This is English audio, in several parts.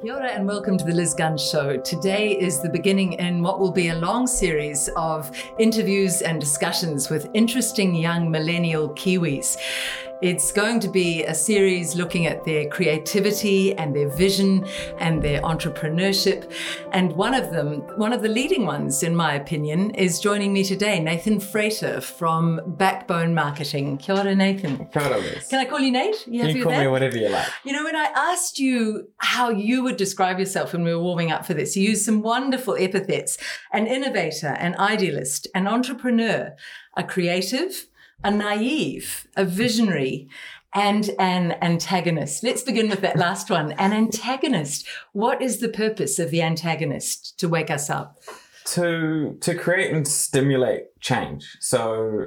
Kia ora and welcome to the Liz Gunn Show. Today is the beginning in what will be a long series of interviews and discussions with interesting young millennial Kiwis. It's going to be a series looking at their creativity and their vision and their entrepreneurship. And one of them, one of the leading ones, in my opinion, is joining me today, Nathan Frater from Backbone Marketing. Kia ora, Nathan. Kia ora, Liz. Can I call you Nate? You, you call me whatever you like. You know, when I asked you how you would describe yourself when we were warming up for this, you used some wonderful epithets an innovator, an idealist, an entrepreneur, a creative, a naive, a visionary, and an antagonist. Let's begin with that last one. An antagonist. What is the purpose of the antagonist to wake us up? To to create and stimulate change. So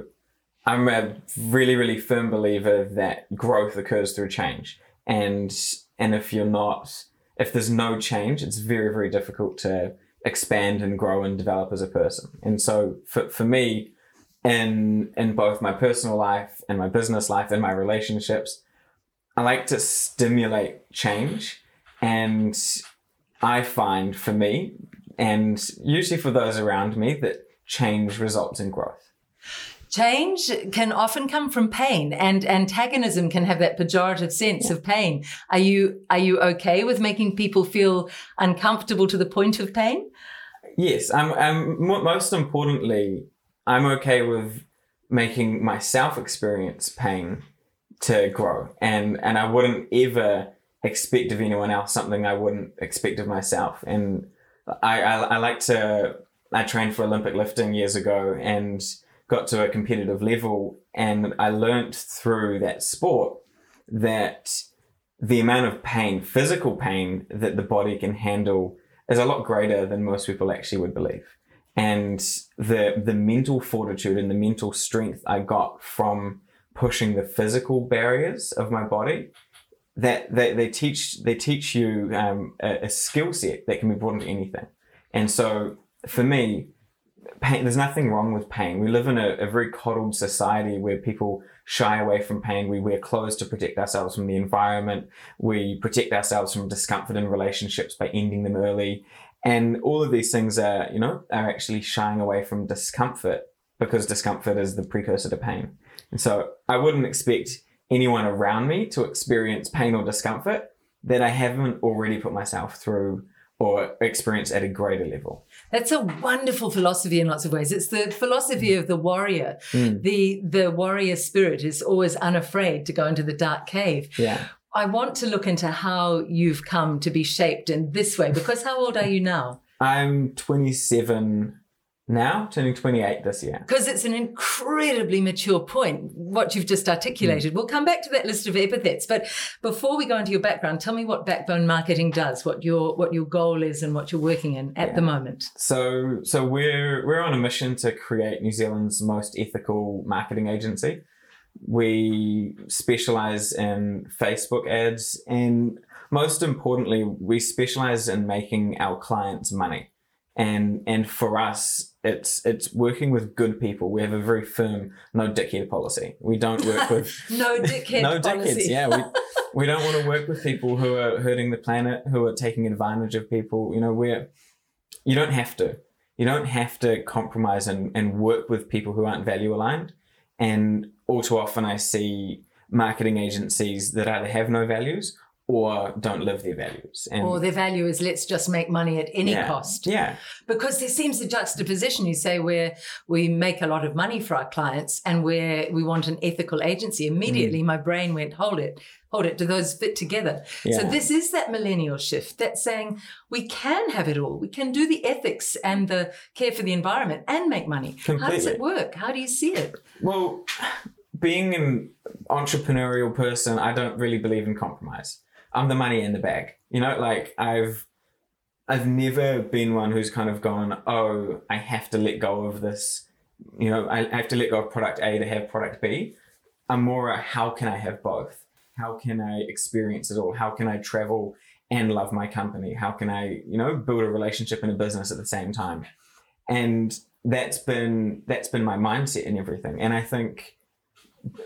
I'm a really, really firm believer that growth occurs through change. And and if you're not if there's no change, it's very, very difficult to expand and grow and develop as a person. And so for, for me, in in both my personal life and my business life and my relationships i like to stimulate change. And i find for me and usually for those around me that change results in growth. Change can often come from pain and antagonism can have that pejorative sense of pain. Are you are you okay with making people feel uncomfortable to the point of pain? Yes i'm, I'm most importantly I'm okay with making myself experience pain to grow. And and I wouldn't ever expect of anyone else something I wouldn't expect of myself. And I, I, I like to I trained for Olympic lifting years ago and got to a competitive level and I learned through that sport that the amount of pain, physical pain that the body can handle is a lot greater than most people actually would believe and the the mental fortitude and the mental strength I got from pushing the physical barriers of my body that they, they teach they teach you um, a, a skill set that can be brought into anything. And so for me pain there's nothing wrong with pain. We live in a, a very coddled society where people shy away from pain. We wear clothes to protect ourselves from the environment. We protect ourselves from discomfort in relationships by ending them early and all of these things are, you know, are actually shying away from discomfort because discomfort is the precursor to pain. And so I wouldn't expect anyone around me to experience pain or discomfort that I haven't already put myself through or experience at a greater level. That's a wonderful philosophy in lots of ways. It's the philosophy of the warrior. Mm. The the warrior spirit is always unafraid to go into the dark cave. Yeah. I want to look into how you've come to be shaped in this way because how old are you now? I'm 27 now, turning 28 this year. Because it's an incredibly mature point, what you've just articulated. Mm. We'll come back to that list of epithets. But before we go into your background, tell me what Backbone Marketing does, what your what your goal is and what you're working in at yeah. the moment. So so we're we're on a mission to create New Zealand's most ethical marketing agency. We specialize in Facebook ads and most importantly, we specialize in making our clients money. And and for us, it's it's working with good people. We have a very firm no dickhead policy. We don't work with no dickhead no dickheads. Yeah, we we don't want to work with people who are hurting the planet, who are taking advantage of people. You know, we're you don't have to. You don't have to compromise and, and work with people who aren't value aligned. And all too often I see marketing agencies that either have no values or don't live their values. And or their value is let's just make money at any yeah, cost. Yeah. Because there seems a juxtaposition, you say, where we make a lot of money for our clients and where we want an ethical agency. Immediately mm. my brain went, hold it, hold it, do those fit together? Yeah. So this is that millennial shift that's saying we can have it all. We can do the ethics and the care for the environment and make money. Completely. How does it work? How do you see it? Well, being an entrepreneurial person, I don't really believe in compromise. I'm the money in the bag. You know, like I've I've never been one who's kind of gone, oh, I have to let go of this. You know, I, have to let go of product A to have product B. I'm more a how can I have both? How can I experience it all? How can I travel and love my company? How can I, you know, build a relationship and a business at the same time? And that's been that's been my mindset and everything. And I think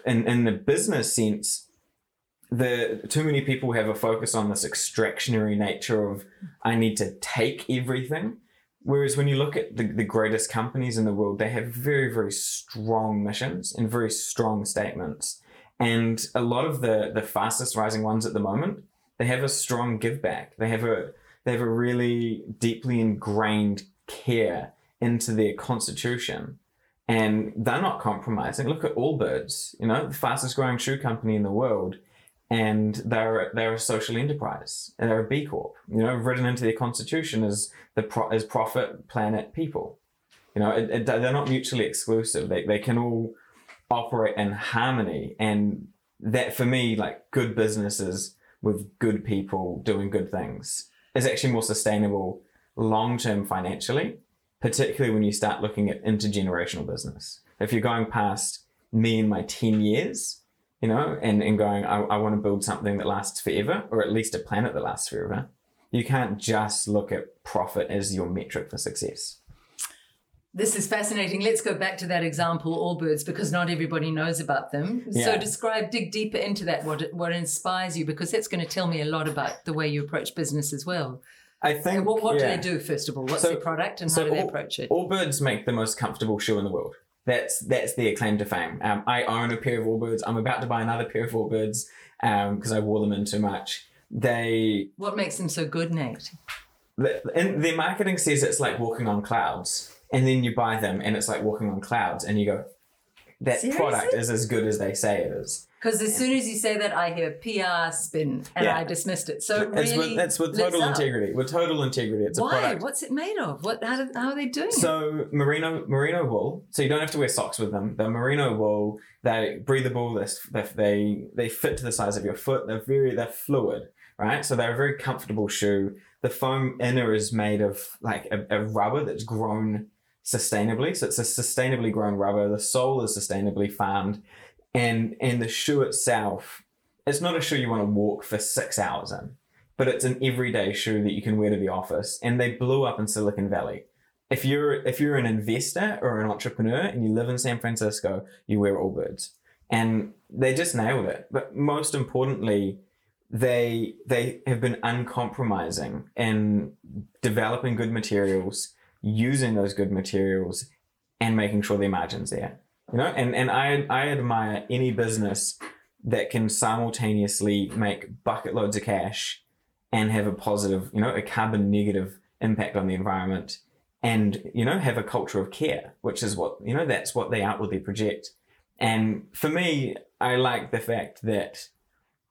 in in the business sense, the too many people have a focus on this extractionary nature of I need to take everything. Whereas when you look at the, the greatest companies in the world, they have very, very strong missions and very strong statements. And a lot of the, the fastest rising ones at the moment, they have a strong give back. They have a, they have a really deeply ingrained care into their constitution and they're not compromising. Look at Allbirds, you know, the fastest growing shoe company in the world and they're they're a social enterprise and they're a B Corp. You know, written into their constitution as the pro, as profit, planet, people. You know, it, it, they're not mutually exclusive. They they can all operate in harmony, and that for me, like good businesses with good people doing good things, is actually more sustainable long term financially. Particularly when you start looking at intergenerational business. If you're going past me and my ten years, you know, and, and going, I, I want to build something that lasts forever, or at least a planet that lasts forever. You can't just look at profit as your metric for success. This is fascinating. Let's go back to that example, Allbirds, because not everybody knows about them. Yeah. So describe, dig deeper into that, what, what inspires you, because that's going to tell me a lot about the way you approach business as well. I think. What, what yeah. do they do, first of all? What's So- their product and so how do they all- approach it? Allbirds make the most comfortable shoe in the world. That's that's their claim to fame. Um, I own a pair of Allbirds. I'm about to buy another pair of Allbirds because I wore them in too much. They What makes them so good, Nate? the, and their marketing says it's like walking on clouds, and then you buy them and it's like walking on clouds, and you go, that Seriously? product is as good as they say it is. Because as soon as you say that, I hear PR spin, and Yeah. I dismissed it. So It's really, with, that's with total up. integrity. With total integrity, it's a Why? product. What's it made of? What? How, do, how are they doing it? So merino merino wool. So you don't have to wear socks with them. They're merino wool. They're breathable. They they they fit to the size of your foot. They're very they're fluid, right? So they're a very comfortable shoe. The foam inner is made of like a, a rubber that's grown sustainably. So it's a sustainably grown rubber. The sole is sustainably farmed, and and the shoe itself. It's not a shoe you want to walk for six hours in, but it's an everyday shoe that you can wear to the office. And they blew up in Silicon Valley if you're if you're an investor or an entrepreneur and you live in San Francisco, you wear Allbirds, and they just nailed it. But most importantly, they they have been uncompromising in developing good materials, using those good materials, and making sure their margins there. You know, and and I I admire any business that can simultaneously make bucket loads of cash and have a positive, you know, a carbon negative impact on the environment and, you know, have a culture of care, which is what, you know, that's what they outwardly project. And for me, I like the fact that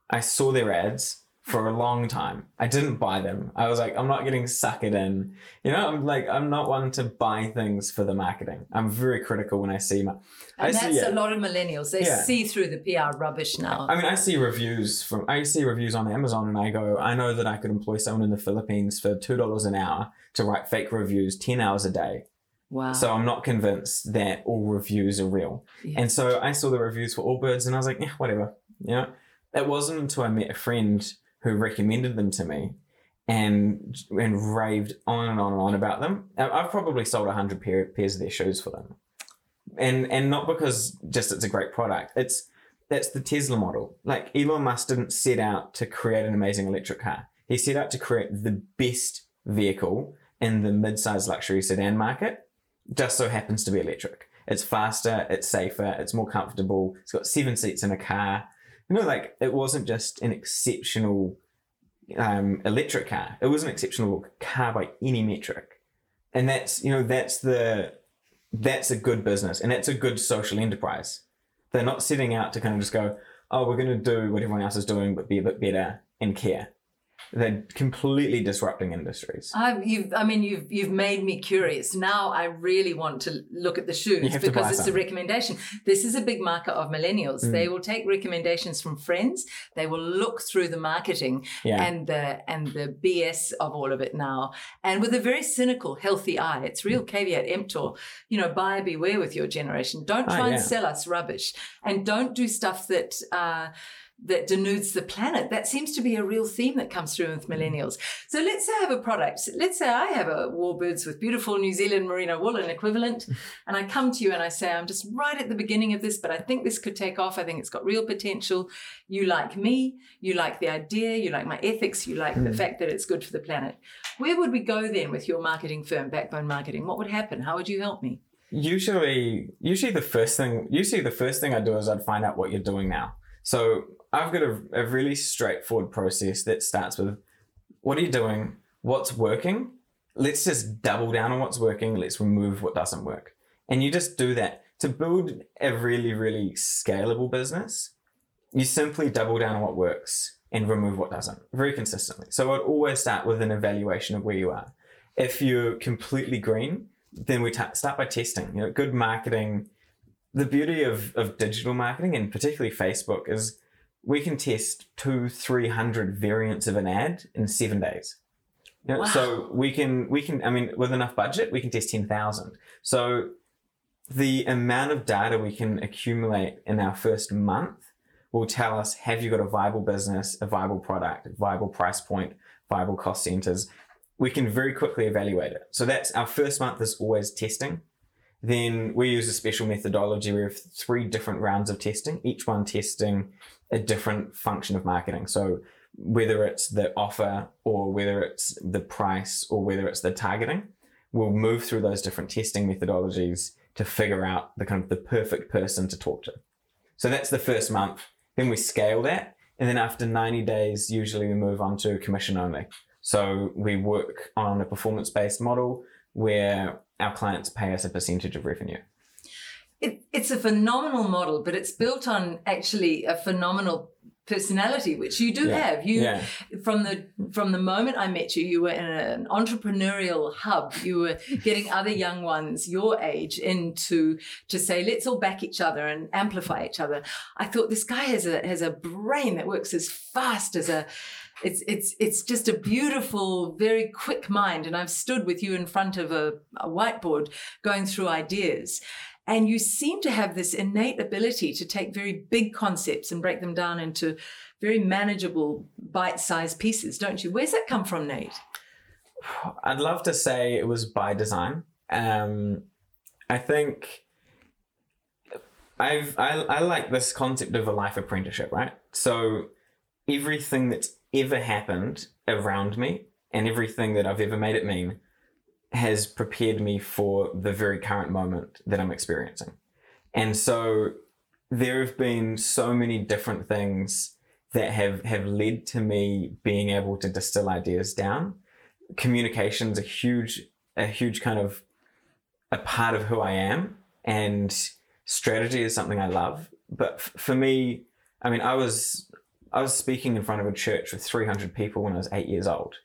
I saw their ads for a long time. I didn't buy them. I was like, I'm not getting suckered in. You know, I'm like, I'm not one to buy things for the marketing. I'm very critical when I see my, I and see, that's yeah. a lot of millennials. They Yeah. see through the PR rubbish now. I mean, I see reviews from I see reviews on Amazon, and I go, I know that I could employ someone in the Philippines for two dollars an hour to write fake reviews, ten hours a day. wow. So I'm not convinced that all reviews are real. Yeah. And so I saw the reviews for Allbirds, and I was like, yeah, whatever. You know, it wasn't until I met a friend who recommended them to me. And and raved on and on and on about them. I've probably sold a hundred pair, pairs of their shoes for them, and and not because just it's a great product. It's that's the Tesla model. Like Elon Musk didn't set out to create an amazing electric car. He set out to create the best vehicle in the mid-sized luxury sedan market. Just so happens to be electric. It's faster, it's safer, it's more comfortable. It's got seven seats in a car. You know, like it wasn't just an exceptional um, electric car. It was an exceptional car by any metric. And that's, you know, that's the, that's a good business and that's a good social enterprise. They're not setting out to kind of just go, oh, we're going to do what everyone else is doing, but be a bit better and care. They're completely disrupting industries. I've, you've, I mean, you've you've made me curious. Now I really want to look at the shoes You have to buy because it's some. a recommendation. This is a big market of millennials. Mm. They will take recommendations from friends. They will look through the marketing Yeah. and the and the BS of all of it now, and with a very cynical, healthy eye. It's real caveat emptor. You know, buyer beware with your generation. Don't Oh, try yeah. and sell us rubbish, and don't do stuff that. Uh, that denudes the planet. That seems to be a real theme that comes through with millennials. So let's say I have a product. Let's say I have a Warbirds with beautiful New Zealand merino wool and equivalent. And I come to you and I say, I'm just right at the beginning of this, but I think this could take off. I think it's got real potential. You like me. You like the idea. You like my ethics. You like mm. the hmm. fact that it's good for the planet. Where would we go then with your marketing firm, Backbone Marketing? What would happen? How would you help me? Usually, usually the first thing, usually the first thing I do is I'd find out what you're doing now. So I've got a, a really straightforward process that starts with what are you doing? What's working? Let's just double down on what's working. Let's remove what doesn't work. And you just do that. To build a really, really scalable business, you simply double down on what works and remove what doesn't very consistently. So I'd always start with an evaluation of where you are. If you're completely green, then we t- start by testing. You know, good marketing. The beauty of, of digital marketing and particularly Facebook is we can test two, three hundred variants of an ad in seven days. You know, wow. So we can, we can, I mean, with enough budget, we can test 10,000. So the amount of data we can accumulate in our first month will tell us, have you got a viable business, a viable product, a viable price point, viable cost centers? We can very quickly evaluate it. So that's our first month is always testing. Then we use a special methodology. We have three different rounds of testing, each one testing a different function of marketing. So whether it's the offer or whether it's the price or whether it's the targeting, we'll move through those different testing methodologies to figure out the kind of the perfect person to talk to. So that's the first month. Then we scale that. And then after 90 days, usually we move on to commission only. So we work on a performance based model where our clients pay us a percentage of revenue. It, it's a phenomenal model, but it's built on actually a phenomenal personality, which you do yeah. have. You yeah. from the from the moment I met you, you were in an entrepreneurial hub. You were getting other young ones your age into to say, let's all back each other and amplify each other. I thought this guy has a has a brain that works as fast as a it's it's it's just a beautiful, very quick mind. And I've stood with you in front of a, a whiteboard going through ideas. And you seem to have this innate ability to take very big concepts and break them down into very manageable bite-sized pieces, don't you? Where's that come from, Nate? I'd love to say it was by design. Um, I think I've I, I like this concept of a life apprenticeship, right? So everything that's ever happened around me and everything that I've ever made it mean has prepared me for the very current moment that I'm experiencing. And so there have been so many different things that have, have led to me being able to distill ideas down. Communication's a huge, a huge kind of a part of who I am and strategy is something I love. But f- for me, I mean, I was, I was speaking in front of a church with 300 people when I was eight years old.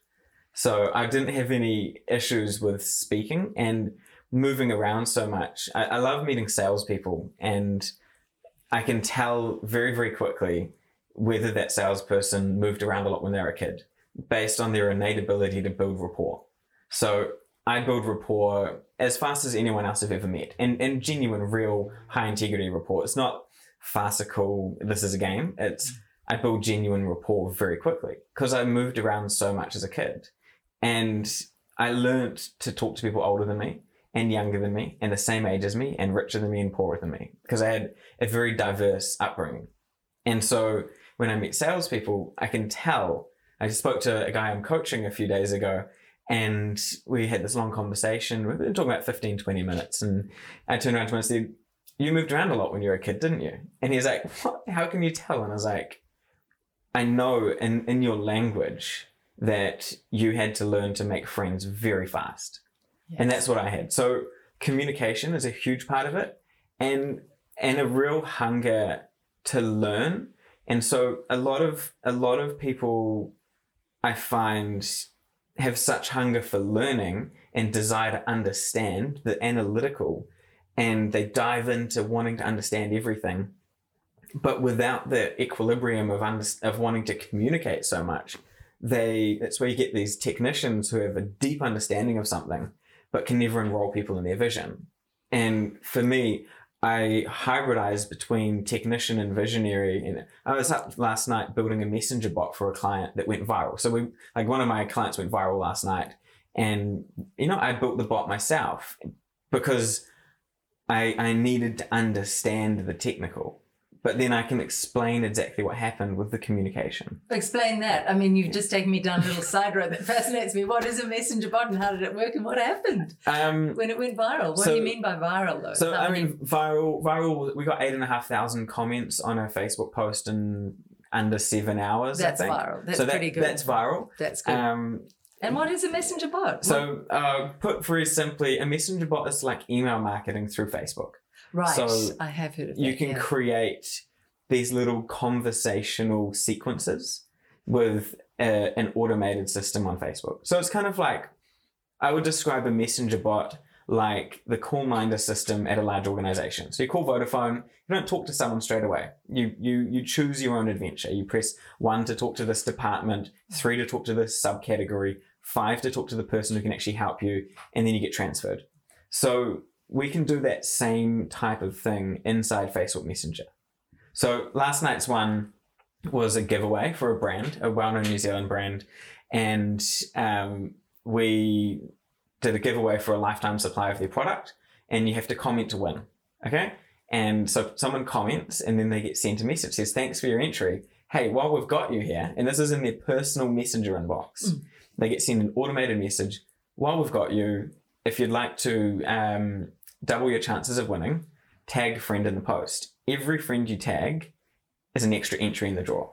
So I didn't have any issues with speaking and moving around so much. I, I love meeting salespeople and I can tell very, very quickly whether that salesperson moved around a lot when they were a kid based on their innate ability to build rapport. So I build rapport as fast as anyone else I've ever met and, and genuine, real high integrity rapport. It's not farcical. This is a game. It's, I build genuine rapport very quickly because I moved around so much as a kid. And I learned to talk to people older than me and younger than me and the same age as me and richer than me and poorer than me because I had a very diverse upbringing. And so when I meet salespeople, I can tell. I spoke to a guy I'm coaching a few days ago and we had this long conversation. We've been talking about 15, 20 minutes. And I turned around to him and said, You moved around a lot when you were a kid, didn't you? And he's like, What? How can you tell? And I was like, I know in, in your language, that you had to learn to make friends very fast. Yes. And that's what I had. So communication is a huge part of it and and a real hunger to learn. And so a lot of a lot of people I find have such hunger for learning and desire to understand the analytical and they dive into wanting to understand everything but without the equilibrium of under, of wanting to communicate so much they that's where you get these technicians who have a deep understanding of something but can never enroll people in their vision and for me I hybridized between technician and visionary. And I was up last night building a messenger bot for a client that went viral. So we, like one of my clients went viral last night and, you know, I built the bot myself because I, I needed to understand the technical but then I can explain exactly what happened with the communication. Explain that. I mean, you've just taken me down a little side road that fascinates me. What is a messenger bot and how did it work and what happened um, when it went viral? What so, do you mean by viral though? So, how I many... mean, viral, viral, we got eight and a half thousand comments on a Facebook post in under seven hours. That's viral. That's so that, pretty good. That's viral. That's good. Um, and what is a messenger bot? So, uh, put very simply, a messenger bot is like email marketing through Facebook. Right. So I have heard of that. You can yeah. create these little conversational sequences with a, an automated system on Facebook. So it's kind of like I would describe a messenger bot like the call minder system at a large organization. So you call Vodafone, you don't talk to someone straight away. You you you choose your own adventure. You press one to talk to this department, three to talk to this subcategory, five to talk to the person who can actually help you, and then you get transferred. So we can do that same type of thing inside Facebook Messenger. So last night's one was a giveaway for a brand, a well-known New Zealand brand, and um, we did a giveaway for a lifetime supply of their product, and you have to comment to win. Okay. And so someone comments and then they get sent a message says, thanks for your entry. Hey, while we've got you here, and this is in their personal messenger inbox, mm. they get sent an automated message. While we've got you, if you'd like to um, double your chances of winning, tag friend in the post. Every friend you tag is an extra entry in the draw.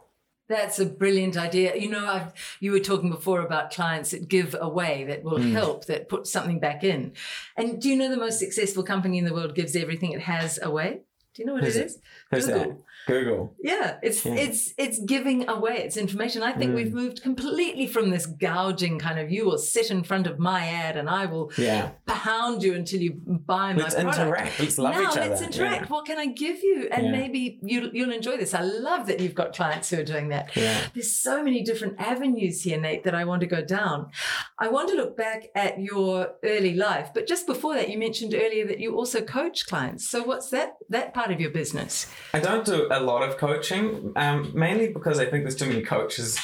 That's a brilliant idea. You know, I've, you were talking before about clients that give away, that will mm. help, that put something back in. And do you know the most successful company in the world gives everything it has away? Do you know what Who's it is? Who's Google. That? Google. Yeah, it's yeah. it's it's giving away its information. I think mm. we've moved completely from this gouging kind of you will sit in front of my ad and I will yeah. pound you until you buy my let's product. Interact. Let's love now, each other. let's interact. Yeah. What can I give you? And maybe you you'll enjoy this. I love that you've got clients who are doing that. There's so many different avenues here, Nate, that I want to go down. I want to look back at your early life, but just before that, you mentioned earlier that you also coach clients. So what's that that part of your business? I don't do a lot of coaching, um, mainly because I think there's too many coaches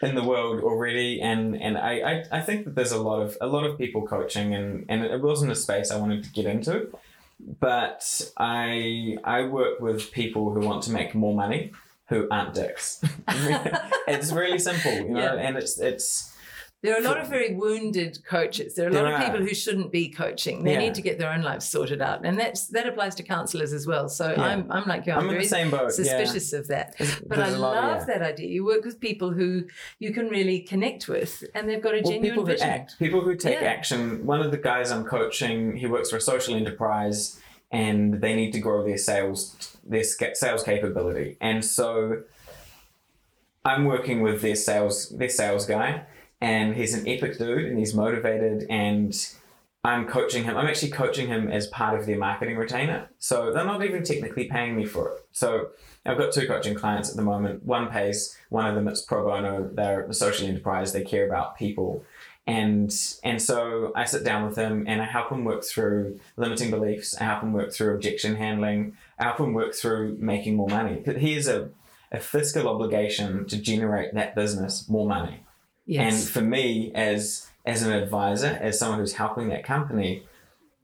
in the world already, and and I, I, I think that there's a lot of a lot of people coaching, and and it wasn't a space I wanted to get into, but I I work with people who want to make more money who aren't dicks. it's really simple, you know, yeah. and it's it's there are a lot of very wounded coaches. There are a lot of people who shouldn't be coaching. They yeah. need to get their own lives sorted out, and that's that applies to counselors as well. So yeah. I'm I'm like you. I'm, I'm very suspicious yeah. of that. But I love that idea. You work with people who you can really connect with, and they've got a well, genuine people vision. Who act, people who take action. One of the guys I'm coaching, he works for a social enterprise, and they need to grow their sales their sales capability, and so. I'm working with their sales their sales guy and he's an epic dude and he's motivated and I'm coaching him. I'm actually coaching him as part of their marketing retainer. So they're not even technically paying me for it. So I've got two coaching clients at the moment. One pays, one of them is pro bono. They're a social enterprise. They care about people. And, and so I sit down with them and I help them work through limiting beliefs. I help them work through objection handling. I help them work through making more money. But he has a, a fiscal obligation to generate that business more money. Yes. And for me, as as an advisor, as someone who's helping that company,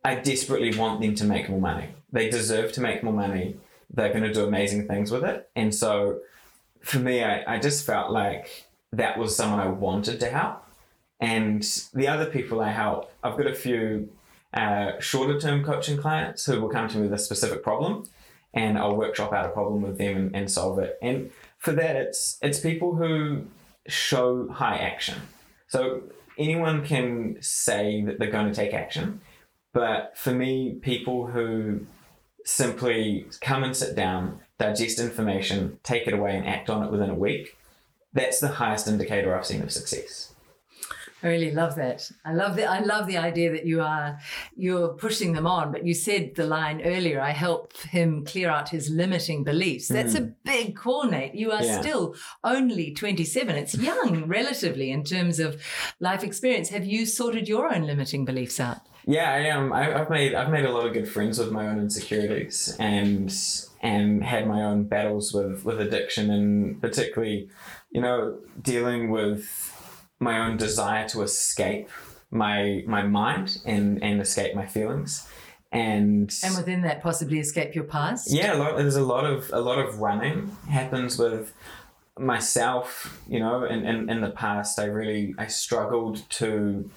I desperately want them to make more money. They deserve to make more money. They're going to do amazing things with it. And so for me, I, I just felt like that was someone I wanted to help. And the other people I help, I've got a few uh, shorter term coaching clients who will come to me with a specific problem and I'll workshop out a problem with them and, and solve it. And for that, it's, it's people who show high action. So anyone can say that they're going to take action, but for me, people who simply come and sit down, digest information, take it away, and act on it within a week, that's the highest indicator I've seen of success. I really love that. I love the I love the idea that you are you're pushing them on. But you said the line earlier. I help him clear out his limiting beliefs. That's a mm. big call, Nate. You are. Yeah. still only 27. It's young, relatively, in terms of life experience. Have you sorted your own limiting beliefs out? Yeah, I am. I, I've made I've made a lot of good friends with my own insecurities and and had my own battles with with addiction and particularly, you know, dealing with my own desire to escape my my mind and and escape my feelings and And within that, possibly escape your past. yeah, a lot, there's a lot of a lot of running happens with myself. You know, in, in in the past, I really I struggled to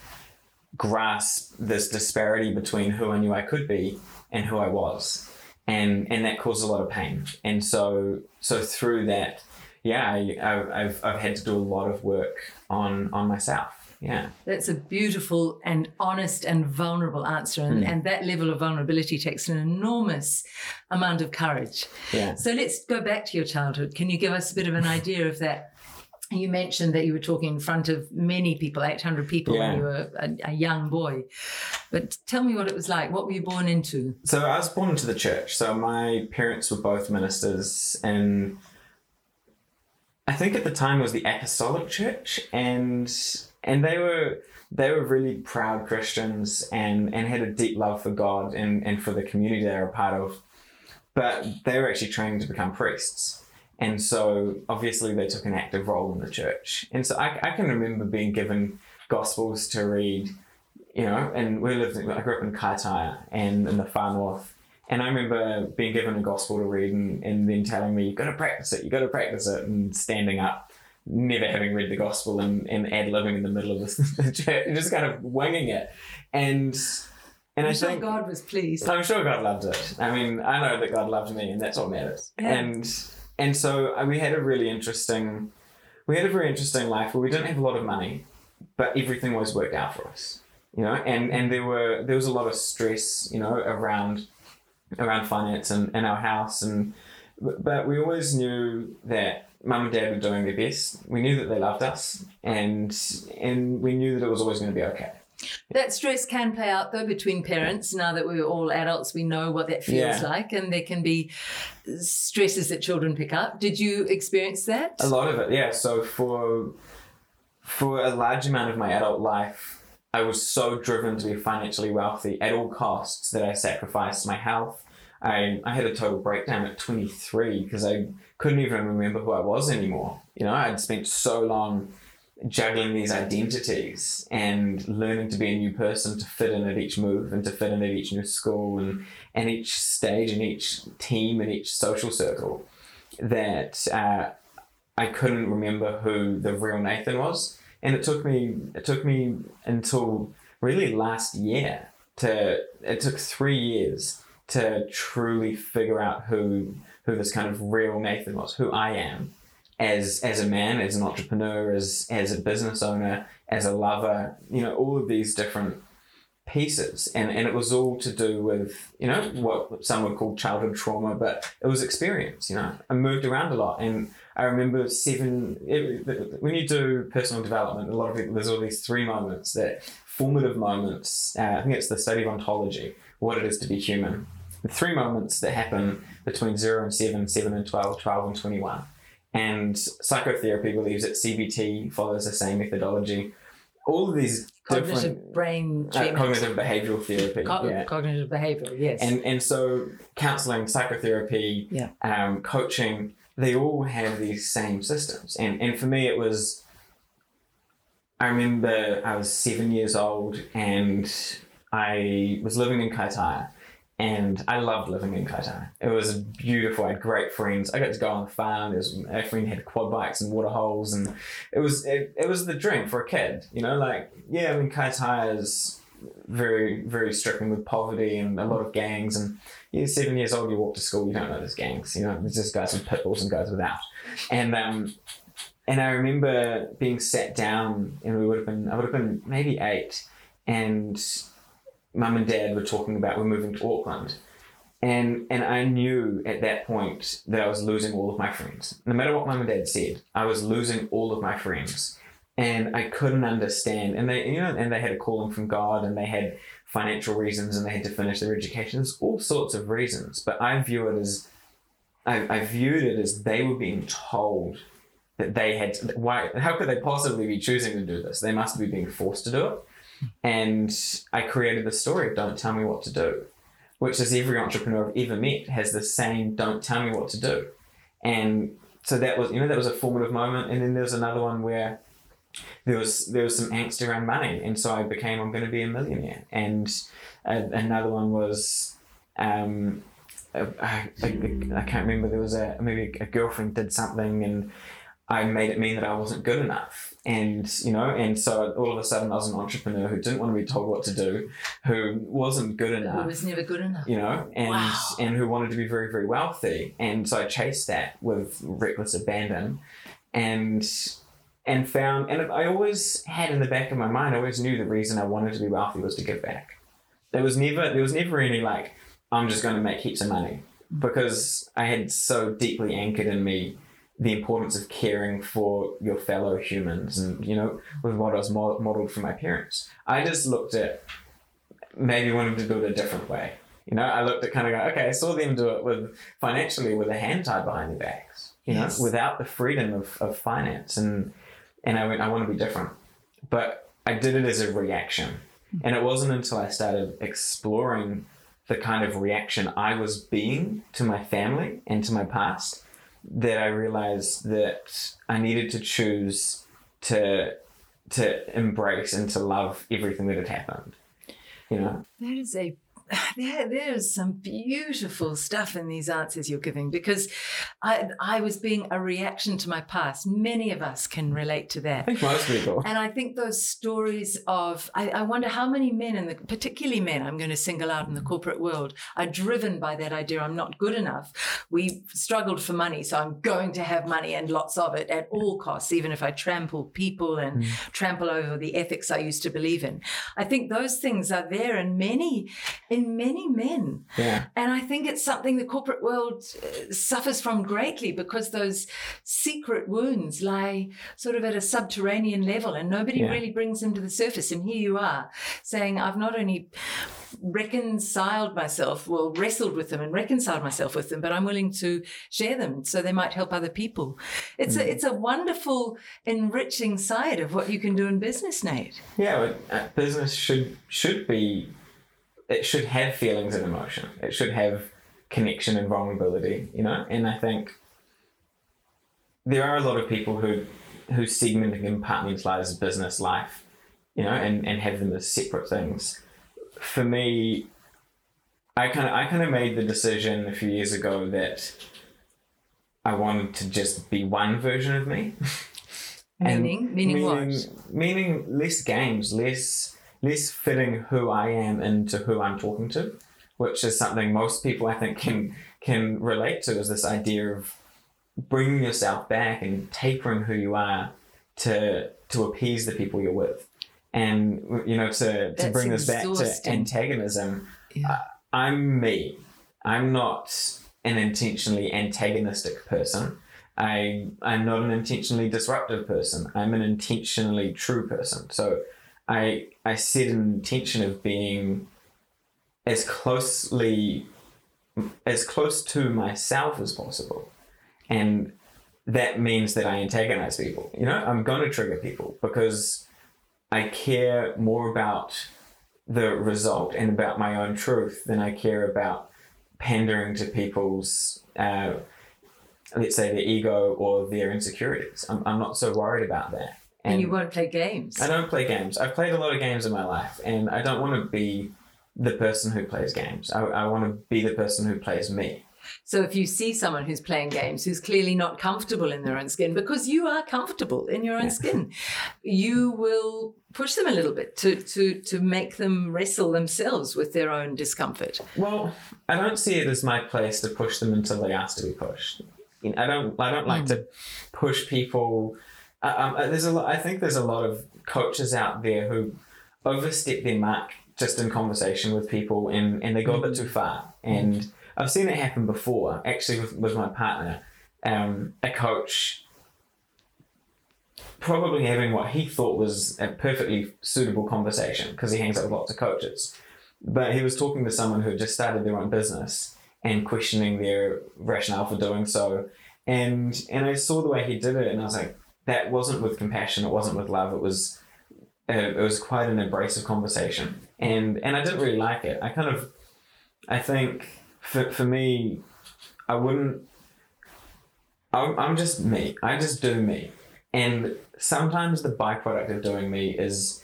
grasp this disparity between who I knew I could be and who I was, and and that caused a lot of pain. And so so through that, yeah, I, I, I've I've had to do a lot of work on on myself. Yeah. That's a beautiful and honest and vulnerable answer. And, Hmm. and that level of vulnerability takes an enormous amount of courage. Yeah. So let's go back to your childhood. Can you give us a bit of an idea of that? You mentioned that you were talking in front of many people, 800 people, when you were a, a young boy. But tell me what it was like. What were you born into? So I was born into the church. So my parents were both ministers, and I think at the time it was the Apostolic Church, and and they were they were really proud Christians and and had a deep love for God and and for the community they were a part of. But they were actually training to become priests. And so obviously they took an active role in the church. And so I, I can remember being given gospels to read you know, and we lived, in, I grew up in Kaitaia and in the far north. And I remember being given a gospel to read and, and then telling me, you've got to practice it, you've got to practice it, and standing up, never having read the gospel and, and ad libbing in the middle of the, the church, just kind of winging it. And and I'm I sure think God was pleased. I'm sure God loved it. I mean, I know that God loved me, and that's what matters. Yeah. And and so uh, we had a really interesting, we had a very interesting life where we didn't have a lot of money, but everything always worked out for us. You know, and and there were there was a lot of stress, you know, around around finance and, and our house, and but we always knew that mum and dad were doing their best. We knew that they loved us, and and we knew that it was always going to be okay. That stress can play out though between parents. Now that we're all adults, we know what that feels Yeah. like, and there can be stresses that children pick up. Did you experience that? A lot of it, yeah. So for for a large amount of my adult life, I was so driven to be financially wealthy at all costs that I sacrificed my health. I, I had a total breakdown at 23 because I couldn't even remember who I was anymore. You know, I'd spent so long juggling these identities and learning to be a new person to fit in at each move and to fit in at each new school and, and each stage and each team and each social circle that uh, I couldn't remember who the real Nathan was. And it took me it took me until really last year to it took three years to truly figure out who who this kind of real Nathan was, who I am as as a man, as an entrepreneur, as as a business owner, as a lover, you know, all of these different pieces. And and it was all to do with, you know, what some would call childhood trauma, but it was experience, you know. I moved around a lot and I remember seven it, when you do personal development, a lot of people there's all these three moments that formative moments, uh, I think it's the study of ontology, what it is to be human. The three moments that happen between zero and seven, seven and 12, 12 and 21. And psychotherapy believes that CBT follows the same methodology. All of these Cognitive different brain uh, cognitive behavioral therapy. Co- yeah. Cognitive behavior, yes. And and so counseling, psychotherapy, Yeah. um, coaching, they all have these same systems. And and for me, it was. I remember I was seven years old and I was living in Kaitaia. And I loved living in Kaitaia. It was beautiful. I had great friends. I got to go on the farm. There was, my friend had quad bikes and water holes, and it was it, it was the dream for a kid. You know, like yeah, I mean Kaitaia is very very stricken with poverty and a lot of gangs. And you're seven years old, you walk to school, you don't know there's gangs. You know, there's just guys with pit bulls and guys without. And um, and I remember being sat down, and we would have been I would have been maybe eight, and mum and dad were talking about we're moving to Auckland. And and I knew at that point that I was losing all of my friends. No matter what mum and dad said, I was losing all of my friends. and I couldn't understand. And they, you know, and they had a calling from God, and they had financial reasons, and they had to finish their education. There's all sorts of reasons, but I view it as, I, I viewed it as they were being told that they had. Why? How could they possibly be choosing to do this? They must be being forced to do it. And I created the story of "Don't tell me what to do," which is every entrepreneur I've ever met has the same "Don't tell me what to do," and so that was you know that was a formative moment. And then there was another one where there was there was some angst around money, and so I became I'm going to be a millionaire. And uh, another one was. Um, I, I, I can't remember. There was a maybe a girlfriend did something, and I made it mean that I wasn't good enough. And, you know, and so all of a sudden I was an entrepreneur who didn't want to be told what to do, who wasn't good enough. Who was never good enough. You know, and Wow. and who wanted to be very, very wealthy. And so I chased that with reckless abandon and and found and I always had in the back of my mind, I always knew the reason I wanted to be wealthy was to give back. There was never there was never any like, I'm just gonna make heaps of money. Because I had so deeply anchored in me the importance of caring for your fellow humans and you know with what I was mo- modeled from my parents. I just looked at maybe wanting to do it a different way. You know, I looked at kind of go, okay, I saw them do it with financially with a hand tied behind their backs, you Yes. know, without the freedom of, of finance. And, and I went, I want to be different. But I did it as a reaction. And it wasn't until I started exploring the kind of reaction I was being to my family and to my past that I realized that I needed to choose to to embrace and to love everything that had happened. You know? There is a there, there's some beautiful stuff in these answers you're giving because I I was being a reaction to my past. Many of us can relate to I that. think most people. And I think those stories of, I, I wonder how many men, in the, particularly men, I'm going to single out in the corporate world, are driven by that idea I'm not good enough. We struggled for money, so I'm going to have money and lots of it at all costs, even if I trample people and mm. trample over the ethics I used to believe in. I think those things are there in many, in many men. Yeah. And I think it's something the corporate world uh, suffers from greatly because those secret wounds lie sort of at a subterranean level and nobody Yeah. really brings them to the surface. And here you are saying, I've not only reconciled myself, well, wrestled with them and reconciled myself with them, but I'm willing to share them so they might help other people. It's, a, it's a wonderful, enriching side of what you can do in business, Nate. Yeah, but, uh, business should should be it should have feelings and emotion. It should have connection and vulnerability, you know? And I think there are a lot of people who who segment and compartmentalize business life, you know, and, and have them as separate things. For me, I kind of I kind of made the decision a few years ago that I wanted to just be one version of me. And Meaning? Meaning what? Meaning less games, less less fitting who I am into who I'm talking to, which is something most people I think can can relate to. Is this idea of bringing yourself back and tapering who you are to to appease the people you're with, and you know to to That's bring this back to antagonism. Yeah. Uh, I'm me. I'm not an intentionally antagonistic person. I I'm not an intentionally disruptive person. I'm an intentionally true person. So I I set an intention of being as closely as close to myself as possible. And that means that I antagonize people. You know, I'm gonna trigger people because I care more about the result and about my own truth than I care about pandering to people's, uh, let's say, their ego or their insecurities. I'm, I'm not so worried about that. And you won't play games. I don't play games. I've played a lot of games in my life, and I don't want to be the person who plays games. I, I want to be the person who plays me. So if you see someone who's playing games who's clearly not comfortable in their own skin, because you are comfortable in your own Yeah. skin, you will push them a little bit to to to make them wrestle themselves with their own discomfort. Well, I don't see it as my place to push them until they ask to be pushed. You know, I don't. I don't like hmm. to push people. Um, uh, there's a lot. I think there's a lot of coaches out there who overstep their mark just in conversation with people, and, and they go a bit too far. And I've seen it happen before, actually, with, with my partner. Um, a coach probably having what he thought was a perfectly suitable conversation because he hangs out with lots of coaches. But he was talking to someone who had just started their own business and questioning their rationale for doing so. And and I saw the way he did it, and I was like, that wasn't with compassion. It wasn't with love. It was uh, it was quite an abrasive conversation, and and I didn't really like it. I kind of I think for for me, I wouldn't. I'm, I'm just me. I just do me. And sometimes the byproduct of doing me is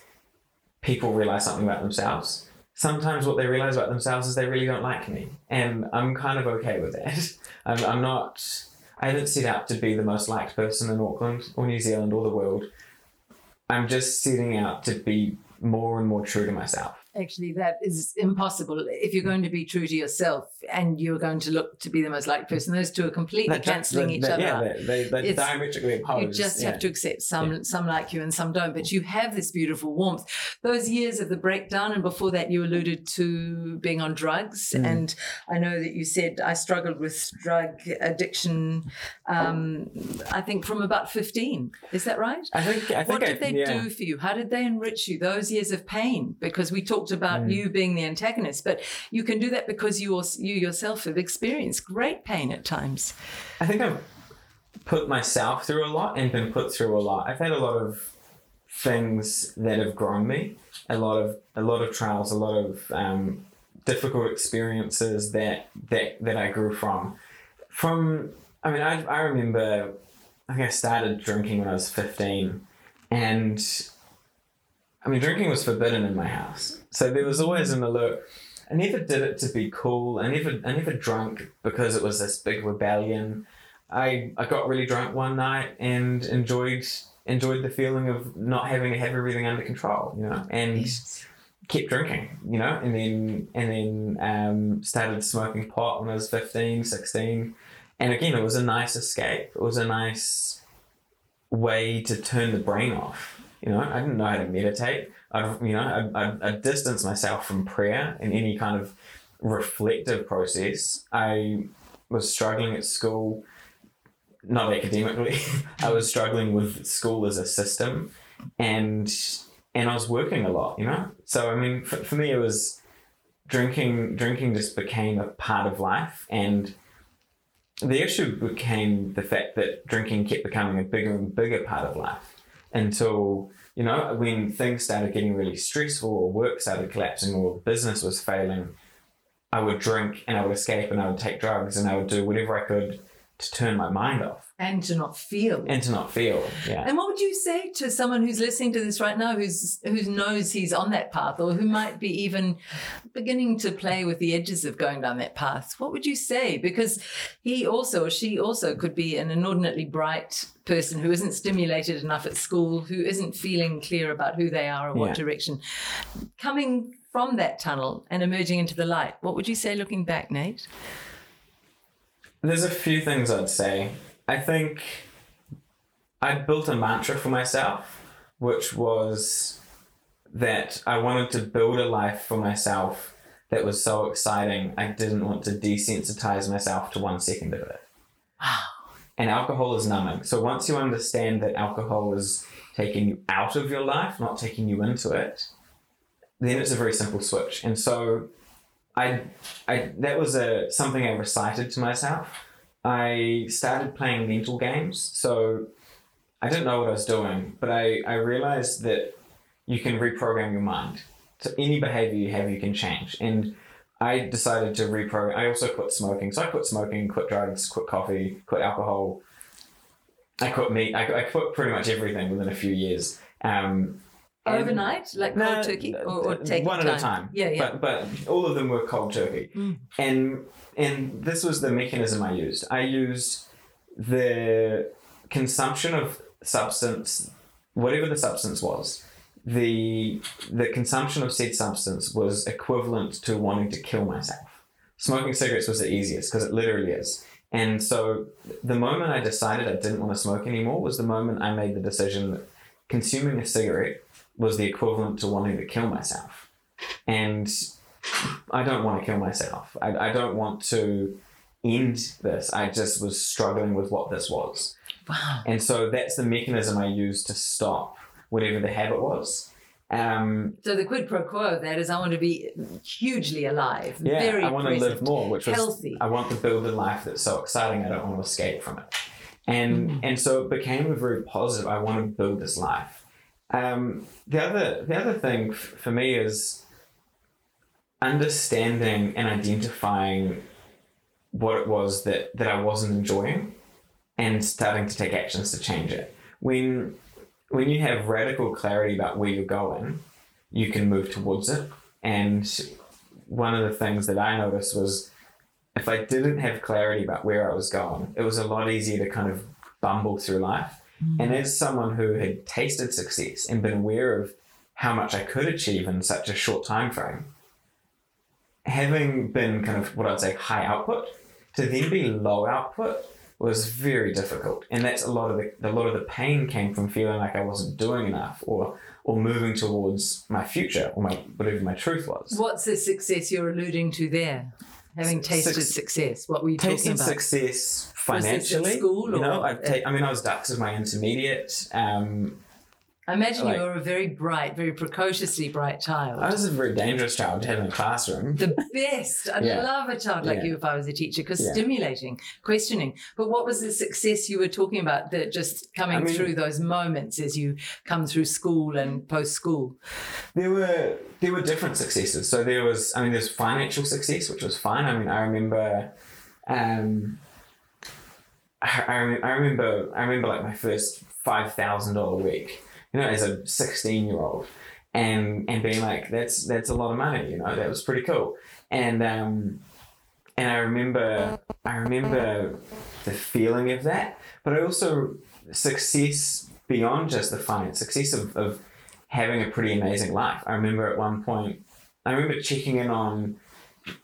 people realize something about themselves. Sometimes what they realize about themselves is they really don't like me. And I'm kind of okay with that. I'm, I'm not, I didn't set out to be the most liked person in Auckland or New Zealand or the world. I'm just setting out to be more and more true to myself. Actually, that is impossible. If you're going to be true to yourself and you're going to look to be the most liked person, those two are completely That- cancelling each that- other yeah, out. they, they, they're diametrically opposed. You just yeah. have to accept some Yeah. some like you and some don't, but you have this beautiful warmth. Those years of the breakdown, and before that, you alluded to being on drugs, Mm. and I know that you said I struggled with drug addiction. Um, I think from about fifteen. Is that right? I think, I think What I- did they yeah. do for you? How did they enrich you? Those years of pain, because we talked about Mm. you being the antagonist, but you can do that because you als- you yourself have experienced great pain at times. I think I've put myself through a lot and been put through a lot. I've had a lot of things that have grown me, a lot of a lot of trials, a lot of um, difficult experiences that that that I grew from. From I mean, I I remember I think I started drinking when I was fifteen, and I mean, drinking was forbidden in my house, so there was always an alert. I never did it to be cool. I never I never drank because it was this big rebellion. I I got really drunk one night and enjoyed enjoyed the feeling of not having to have everything under control, you know, and kept drinking, you know, and then and then um, started smoking pot when I was 15, 16. And again, it was a nice escape. It was a nice way to turn the brain off. You know, I didn't know how to meditate. I've, you know, I, I, distanced myself from prayer and any kind of reflective process. I was struggling at school, not academically. I was struggling with school as a system, and and I was working a lot. You know, so I mean, for, for me, it was drinking. Drinking just became a part of life, and the issue became the fact that drinking kept becoming a bigger and bigger part of life until you know when things started getting really stressful or work started collapsing or business was failing i would drink and i would escape and i would take drugs and i would do whatever i could to turn my mind off And to not feel. and to not feel yeah And what would you say to someone who's listening to this right now, who's who knows he's on that path, or who might be even beginning to play with the edges of going down that path? What would you say? Because he also, or she also, could be an inordinately bright person who isn't stimulated enough at school, who isn't feeling clear about who they are or what Yeah. direction. Coming from that tunnel and emerging into the light, what would you say looking back, Nate? There's a few things I'd say. I think I built a mantra for myself, which was that I wanted to build a life for myself that was so exciting, I didn't want to desensitize myself to one second of it. Wow. And alcohol is numbing. So once you understand that alcohol is taking you out of your life, not taking you into it, then it's a very simple switch. And so I, I that was a something I recited to myself. I started playing mental games. So I didn't know what I was doing, but I, I realized that you can reprogram your mind. So any behavior you have, you can change. And I decided to reprogram. I also quit smoking. So I quit smoking, quit drugs, quit coffee, quit alcohol. I quit meat. I, I quit pretty much everything within a few years. Um, Overnight, like cold no, turkey, uh, or, or taking one at a time. Yeah, yeah. But but all of them were cold turkey, Mm. and and this was the mechanism I used. I used the consumption of substance, whatever the substance was. The the consumption of said substance was equivalent to wanting to kill myself. Smoking cigarettes was the easiest because it literally is. And so the moment I decided I didn't want to smoke anymore was the moment I made the decision that consuming a cigarette was the equivalent to wanting to kill myself. And I don't want to kill myself. I, I don't want to end this. I just was struggling with what this was. Wow. And so that's the mechanism I used to stop whatever the habit was. Um, So the quid pro quo of that is I want to be hugely alive, yeah, very I want to live more, which was healthy. I want to build a life that's so exciting I don't want to escape from it. And Mm. and so it became a very positive. I want to build this life. Um, the other the other thing f- for me is understanding and identifying what it was that that I wasn't enjoying, and starting to take actions to change it. When when you have radical clarity about where you're going, you can move towards it. And one of the things that I noticed was if I didn't have clarity about where I was going, it was a lot easier to kind of bumble through life. And mm. as someone who had tasted success and been aware of how much I could achieve in such a short time frame, having been kind of what I'd say high output, to then be low output was very difficult. And that's a lot of the a lot of the pain came from feeling like I wasn't doing enough or or moving towards my future or my whatever my truth was. What's the success you're alluding to there? Having tasted Suc- success, what were you talking about? success Was financially. school you know, or- I've ta- I mean, I was Dux as my intermediate. Um, I imagine like- you were a very bright, very precociously bright child. I was a very dangerous child to have in a classroom. the best. I'd Yeah. love a child like Yeah. you if I was a teacher because Yeah. stimulating, questioning. But what was the success you were talking about that just coming I mean- through those moments as you come through school and post school? There were there were different successes. So there was, I mean, there's financial success, which was fine. I mean, I remember, um, I, I, I remember, I remember like my first five thousand dollar week. You know, as a sixteen year old, and and being like, that's that's a lot of money. You know, that was pretty cool. And um, and I remember, I remember the feeling of that, but I also success beyond just the finance, success of, of having a pretty amazing life. I remember at one point, I remember checking in on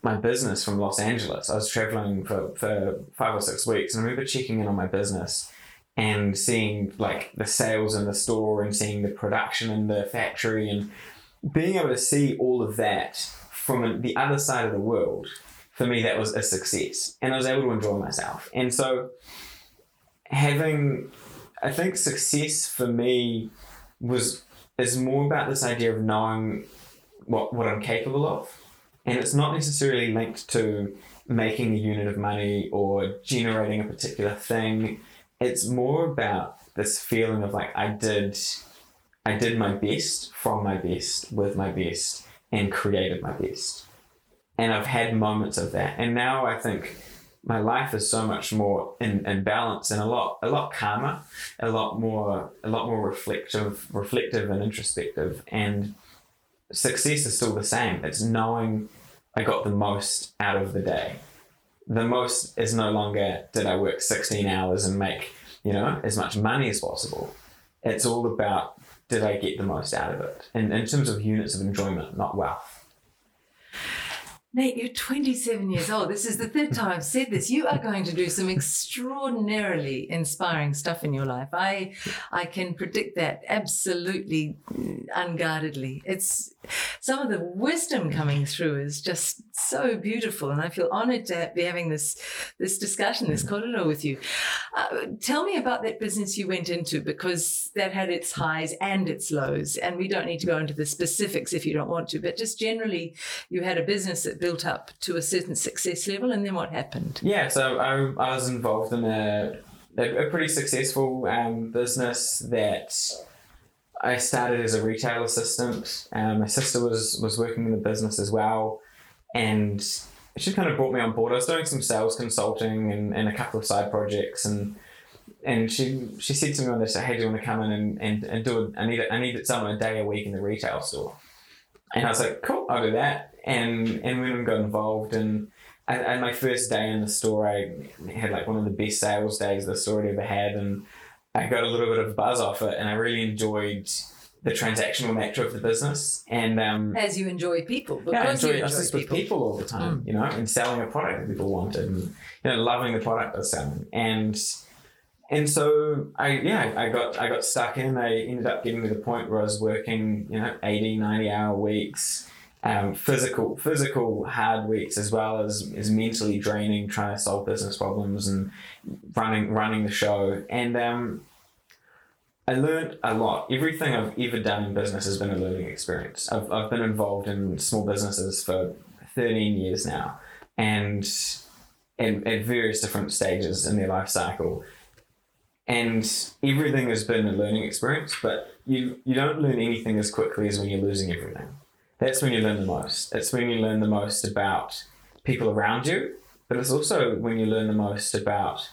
my business from Los Angeles. I was traveling for, for five or six weeks, and I remember checking in on my business and seeing like the sales in the store and seeing the production in the factory and being able to see all of that from the other side of the world. For me, that was a success, and I was able to enjoy myself. And so, having, I think success for me was is more about this idea of knowing what what I'm capable of, and it's not necessarily linked to making a unit of money or generating a particular thing. It's more about this feeling of like I did, I did my best from my best with my best and created my best, and I've had moments of that, and now I think my life is so much more in, in balance and a lot a lot calmer, a lot more a lot more reflective reflective and introspective and success is still the same. It's knowing I got the most out of the day. The most is no longer did I work 16 hours and make, you know, as much money as possible. It's all about did I get the most out of it? And in terms of units of enjoyment, not wealth. Nate, you're 27 years old. This is the third time I've said this. You are going to do some extraordinarily inspiring stuff in your life. I, I can predict that absolutely unguardedly. It's some of the wisdom coming through is just so beautiful, and I feel honoured to be having this this discussion, this corridor with you. Uh, tell me about that business you went into because that had its highs and its lows, and we don't need to go into the specifics if you don't want to, but just generally, you had a business that built up to a certain success level, and then what happened? Yeah, so I, I was involved in a, a, a pretty successful um, business that I started as a retail assistant. Um, my sister was was working in the business as well, and she kind of brought me on board. I was doing some sales consulting and, and a couple of side projects, and and she she said to me one day, "Hey, do you want to come in and, and, and do it? I need it. I needed someone a day a week in the retail store." And I was like, "Cool, I'll do that." And and we got involved and. And, and my first day in the store, I had like one of the best sales days the store had ever had, and I got a little bit of buzz off it, and I really enjoyed the transactional nature of the business. And um, As you enjoy people, because yeah, I enjoyed you enjoy just with people. people all the time, you know, and selling a product that people wanted, and you know, loving the product was selling, and and so I yeah I got I got stuck in. I ended up getting to the point where I was working, you know, 80, 90 hour weeks. Um, physical physical hard weeks as well as, is mentally draining trying to solve business problems and running running the show and um, I learned a lot. Everything I've ever done in business has been a learning experience. I've, I've been involved in small businesses for 13 years now and at various different stages in their life cycle. And everything has been a learning experience, but you, you don't learn anything as quickly as when you're losing everything. That's when you learn the most. It's when you learn the most about people around you, but it's also when you learn the most about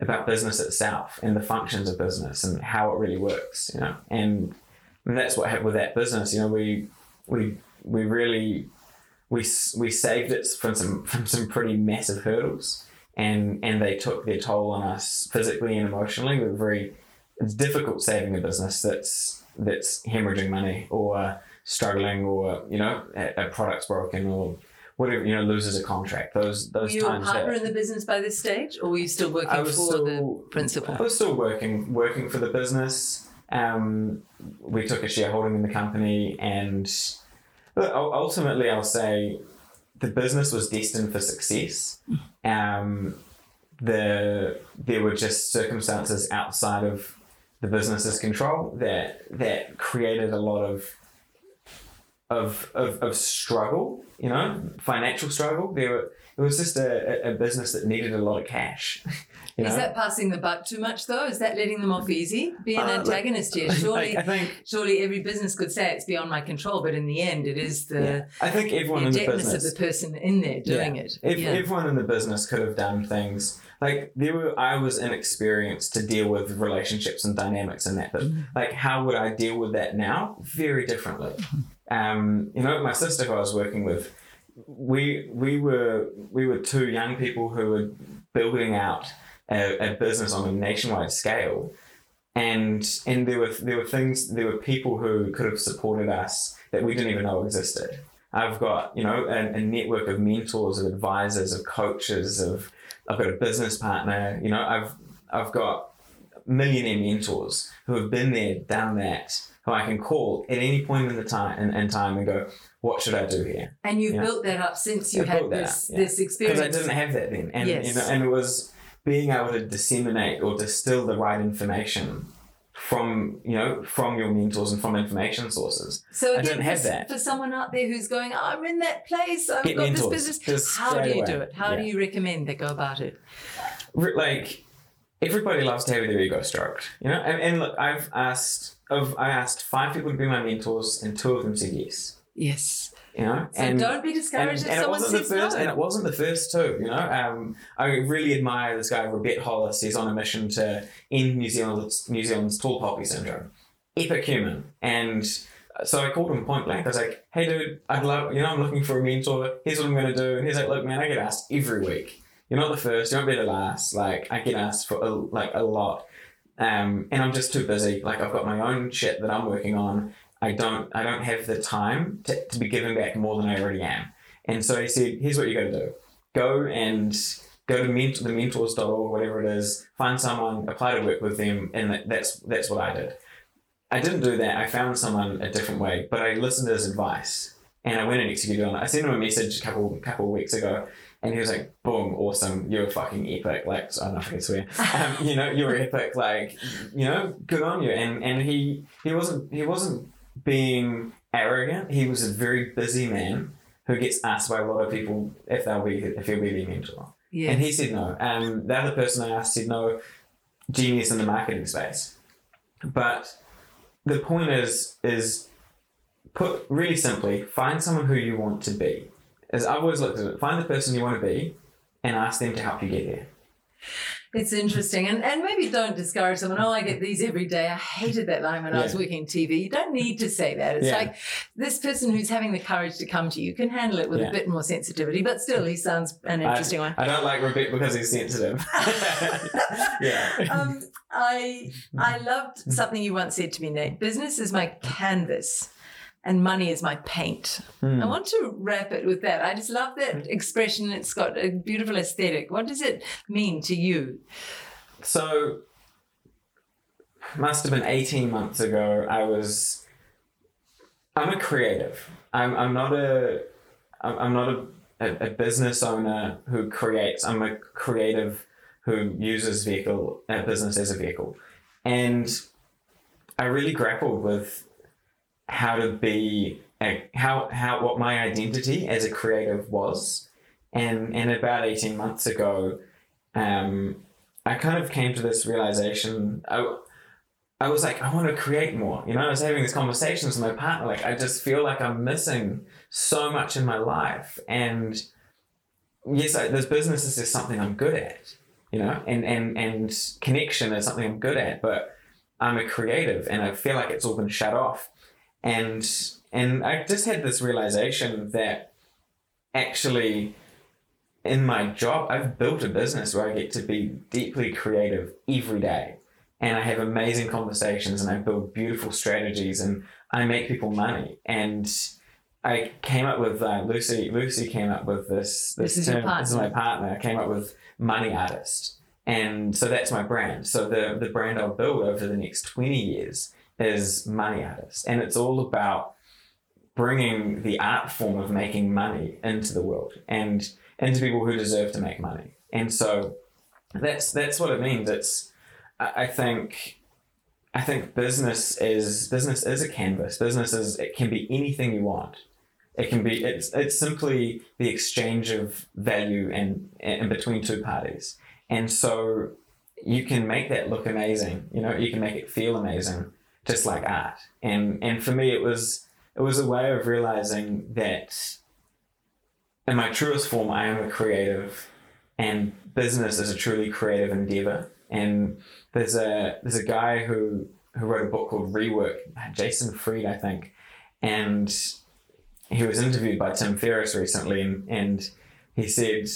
about business itself and the functions of business and how it really works, you know. And, that's what happened with that business. You know, we we we really we we saved it from some from some pretty massive hurdles, and and they took their toll on us physically and emotionally. We're very it's difficult saving a business that's that's hemorrhaging money or struggling or you know a, a product's broken or whatever you know loses a contract. Those those were you times. a partner that, in the business by this stage, or were you still working for still, the principal? I was still working working for the business. Um, we took a shareholding in the company, and ultimately, I'll say the business was destined for success. Um, the there were just circumstances outside of the business's control that that created a lot of of of, of struggle, you know, financial struggle. There were, it was just a, a- business that needed a lot of cash. You know? Is that passing the buck too much, though? Is that letting them off easy? Be an Uh, antagonist here. Surely, I think surely every business could say it's beyond my control, but in the end, it is the, yeah. I think everyone in the business of the person in there doing Yeah. it. If yeah. everyone in the business could have done things like there were, I was inexperienced to deal with relationships and dynamics and that. But Mm-hmm. like, how would I deal with that now? Very differently. Um, you know, my sister who I was working with, we we were we were two young people who were building out a, a business on a nationwide scale. And and there were there were things there were people who could have supported us that we didn't even know existed. I've got you know a, a network of mentors, of advisors, of coaches, of I've got a business partner. You know I've I've got millionaire mentors who have been there, done that, who I can call at any point in the time in, in time and go, what should I do here? and you've Yeah. built that up since you I had this up, yeah. this Because experience. I didn't have that then, and Yes. you know, and it was being able to disseminate or distill the right information from you know from your mentors and from information sources. So I again, didn't have for, that. for someone out there who's going, "Oh, I'm in that place. I've Get got mentors, this business. How do you away. do it? How do you recommend they go about it? Like everybody loves to have their ego stroked, you know. And, and look, I've asked of I asked five people to be my mentors, and two of them said yes. Yes. You know, So and don't be discouraged if it someone says the first, no. and it wasn't the first two. You know, um, I really admire this guy Robett Hollis. He's on a mission to end New Zealand's New Zealand's tall poppy syndrome. Epic human, and so I called him point blank. I was like, "Hey, dude, I'd love you know I'm looking for a mentor. Here's what I'm going to do." And he's like, "Look, man, I get asked every week. You're not the first. You won't be the last. Like I get asked for a, like a lot." Um, and I'm just too busy. Like I've got my own shit that I'm working on. I don't I don't have the time to, to be giving back more than I already am. And so he said, here's what you got to do. Go and go to ment- the mentors.org, whatever it is, find someone, apply to work with them, and that's that's what I did. I didn't do that. I found someone a different way, but I listened to his advice and I went and executed on it. I sent him a message a couple couple of weeks ago, and he was like, "Boom, awesome! You're fucking epic!" Like I don't know if I can swear. Um, you know, you're epic. Like you know, good on you. And and he he wasn't he wasn't being arrogant. He was a very busy man who gets asked by a lot of people if they'll be if he'll be their mentor. Yes. And he said no. Um, the other person I asked said no. Genius in the marketing space, but the point is is put really simply find someone who you want to be. As I've always looked at it, find the person you want to be, and ask them to help you get there. It's interesting. And, and maybe don't discourage someone. Oh, I get these every day. I hated that line when I was Yeah. working TV. You don't need to say that. It's Yeah. like this person who's having the courage to come to you can handle it with a bit more sensitivity, but still, he sounds an interesting one. I don't like Rebecca because he's sensitive. yeah. Um, I I loved something you once said to me, Nate. Business is my canvas, and money is my paint. Hmm. I want to wrap it with that. I just love that expression. It's got a beautiful aesthetic. What does it mean to you? So, must have been 18 months ago, I was. I'm a creative. I'm I'm not a I'm not a, a, a business owner who creates. I'm a creative who uses vehicle a business as a vehicle, and I really grappled with how to be how how what my identity as a creative was, and and about eighteen months ago, um, I kind of came to this realization. I, I was like, I want to create more. You know, I was having these conversations with my partner. Like, I just feel like I'm missing so much in my life. And yes, I, this business is just something I'm good at. You know, and and and connection is something I'm good at. But I'm a creative, and I feel like it's all been shut off. And and I just had this realization that actually in my job, I've built a business where I get to be deeply creative every day. And I have amazing conversations and I build beautiful strategies and I make people money. And I came up with uh, Lucy. Lucy came up with this. This, This is term. your partner. This is my partner. I came up with money artist, and so that's my brand. So the the brand I'll build over the next twenty years is money artist, and it's all about bringing the art form of making money into the world and into people who deserve to make money. And so that's that's what it means. It's I I think I think business is business is a canvas. Business is it can be anything you want. It can be it's it's simply the exchange of value and in between two parties. And so you can make that look amazing. You know, you can make it feel amazing, just like art. And and for me, it was it was a way of realizing that in my truest form, I am a creative, and business is a truly creative endeavor. And there's a there's a guy who who wrote a book called Rework, Jason Fried, I think, and he was interviewed by Tim Ferriss recently, and, and he said,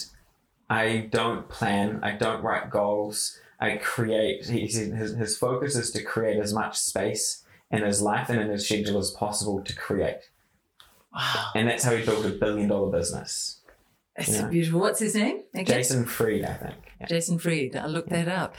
"I don't plan, I don't write goals, I create." He his, his focus is to create as much space in his life and in his schedule as possible to create, Wow. and that's how he built a billion dollar business. Yeah. beautiful. What's his name? Again? Jason Fried, I think. Yeah. Jason Fried. I'll look that up.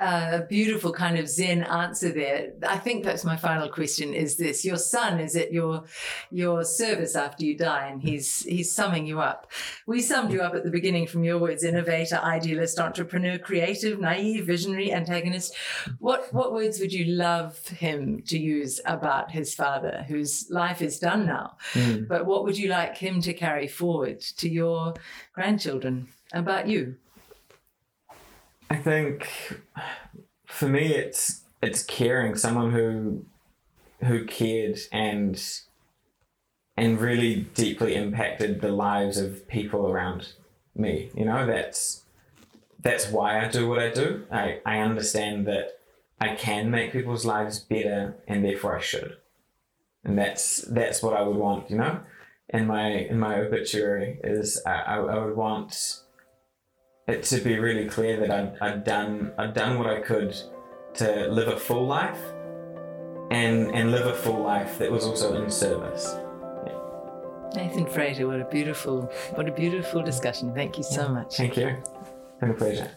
Uh, a beautiful kind of Zen answer there. I think that's my final question. Is this your son is at your your service after you die, and he's he's summing you up. We summed you up at the beginning from your words: innovator, idealist, entrepreneur, creative, naive, visionary, antagonist. What what words would you love him to use about his father, whose life is done now? Mm. But what would you like him to carry forward to your grandchildren about you? I think for me it's it's caring someone who who cared and and really deeply impacted the lives of people around me. You know, that's that's why I do what I do. I, I understand that I can make people's lives better and therefore I should. And that's that's what I would want, you know? In my in my obituary is I, I, I would want it to be really clear that I'd, I'd done I'd done what I could to live a full life and and live a full life that was also in service. Nathan Frater, what a beautiful, what a beautiful discussion. Thank you so much. Thank you. Been a pleasure.